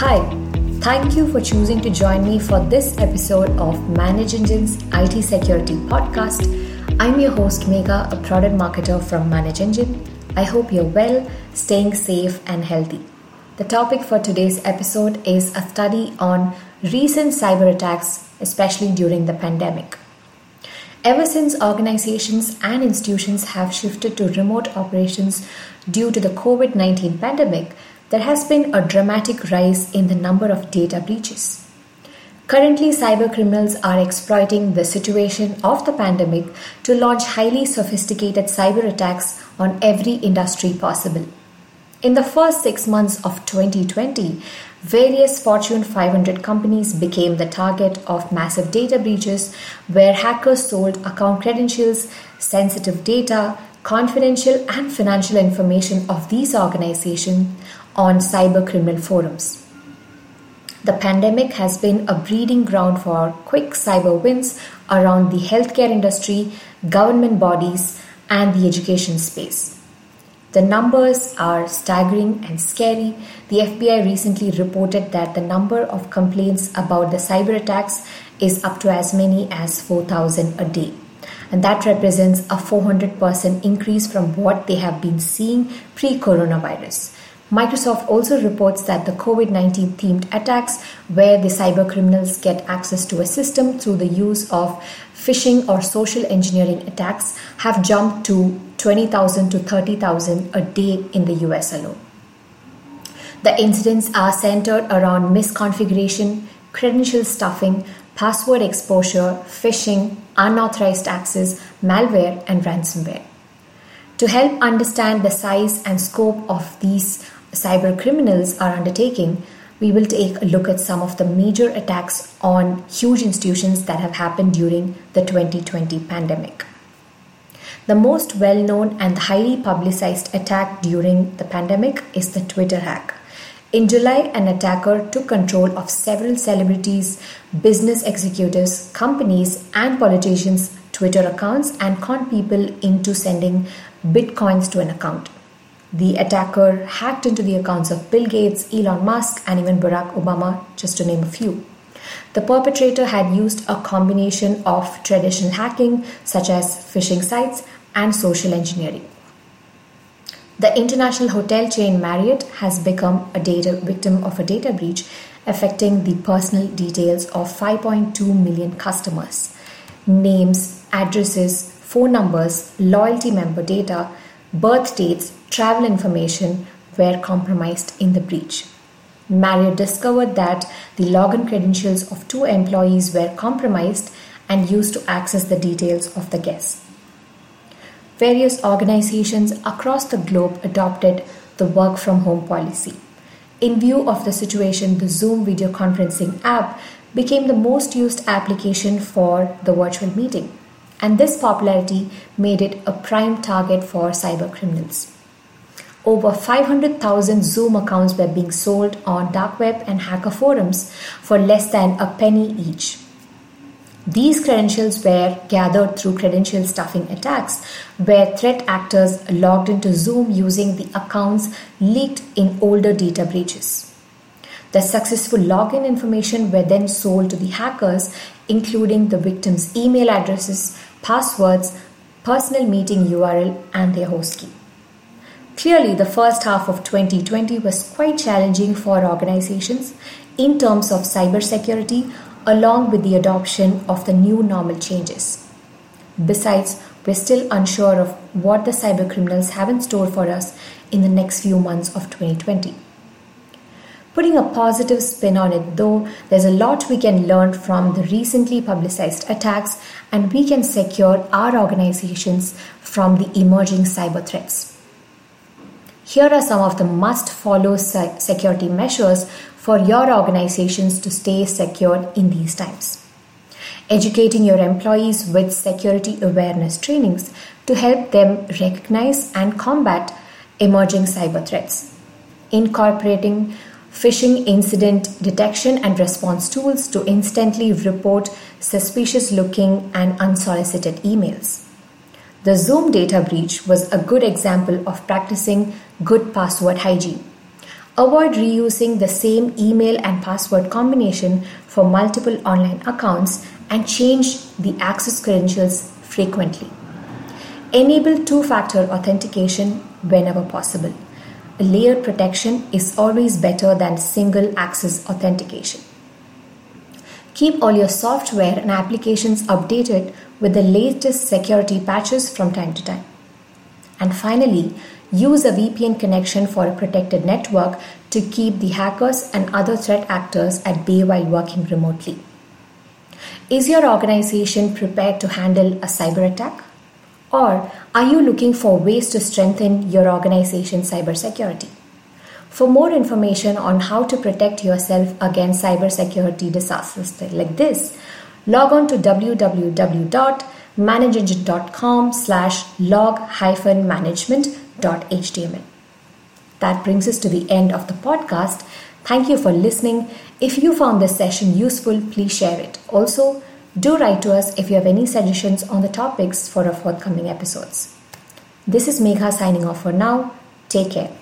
Hi, thank you for choosing to join me for this episode of ManageEngine's IT Security Podcast. I'm your host, Megha, a product marketer from ManageEngine. I hope you're well, staying safe, and healthy. The topic for today's episode is a study on recent cyber attacks, especially during the pandemic. Ever since organizations and institutions have shifted to remote operations due to the COVID 19 pandemic, there has been a dramatic rise in the number of data breaches. Currently, cybercriminals are exploiting the situation of the pandemic to launch highly sophisticated cyber attacks on every industry possible. In the first six months of 2020, various Fortune 500 companies became the target of massive data breaches where hackers sold account credentials, sensitive data, confidential and financial information of these organizations on cyber criminal forums. The pandemic has been a breeding ground for quick cyber wins around the healthcare industry, government bodies, and the education space. The numbers are staggering and scary. The FBI recently reported that the number of complaints about the cyber attacks is up to as many as 4,000 a day. And that represents a 400% increase from what they have been seeing pre coronavirus. Microsoft also reports that the COVID 19 themed attacks, where the cyber criminals get access to a system through the use of phishing or social engineering attacks, have jumped to 20,000 to 30,000 a day in the US alone. The incidents are centered around misconfiguration, credential stuffing, password exposure, phishing, unauthorized access, malware, and ransomware. To help understand the size and scope of these cyber criminals are undertaking, we will take a look at some of the major attacks on huge institutions that have happened during the 2020 pandemic. The most well known and highly publicized attack during the pandemic is the Twitter hack. In July, an attacker took control of several celebrities, business executives, companies, and politicians' Twitter accounts and conned people into sending bitcoins to an account. The attacker hacked into the accounts of Bill Gates, Elon Musk, and even Barack Obama, just to name a few. The perpetrator had used a combination of traditional hacking, such as phishing sites, and social engineering. The international hotel chain Marriott has become a data victim of a data breach affecting the personal details of 5.2 million customers. Names, addresses, phone numbers, loyalty member data, birth dates, travel information were compromised in the breach. Marriott discovered that the login credentials of two employees were compromised and used to access the details of the guests. Various organizations across the globe adopted the work from home policy. In view of the situation, the Zoom video conferencing app became the most used application for the virtual meeting and this popularity made it a prime target for cyber criminals. Over 500,000 Zoom accounts were being sold on dark web and hacker forums for less than a penny each. These credentials were gathered through credential stuffing attacks, where threat actors logged into Zoom using the accounts leaked in older data breaches. The successful login information were then sold to the hackers, including the victim's email addresses, passwords, personal meeting URL, and their host key. Clearly, the first half of 2020 was quite challenging for organizations in terms of cybersecurity, along with the adoption of the new normal changes. Besides, we're still unsure of what the cybercriminals have in store for us in the next few months of 2020. Putting a positive spin on it, though, there's a lot we can learn from the recently publicized attacks, and we can secure our organizations from the emerging cyber threats. Here are some of the must follow security measures for your organizations to stay secured in these times. Educating your employees with security awareness trainings to help them recognize and combat emerging cyber threats. Incorporating phishing incident detection and response tools to instantly report suspicious looking and unsolicited emails. The Zoom data breach was a good example of practicing good password hygiene. Avoid reusing the same email and password combination for multiple online accounts and change the access credentials frequently. Enable two factor authentication whenever possible. A layered protection is always better than single access authentication. Keep all your software and applications updated with the latest security patches from time to time. And finally, use a VPN connection for a protected network to keep the hackers and other threat actors at bay while working remotely. Is your organization prepared to handle a cyber attack? Or are you looking for ways to strengthen your organization's cybersecurity? For more information on how to protect yourself against cybersecurity disasters like this, log on to www.manageengine.com slash That brings us to the end of the podcast. Thank you for listening. If you found this session useful, please share it. Also, do write to us if you have any suggestions on the topics for our forthcoming episodes. This is Megha signing off for now. Take care.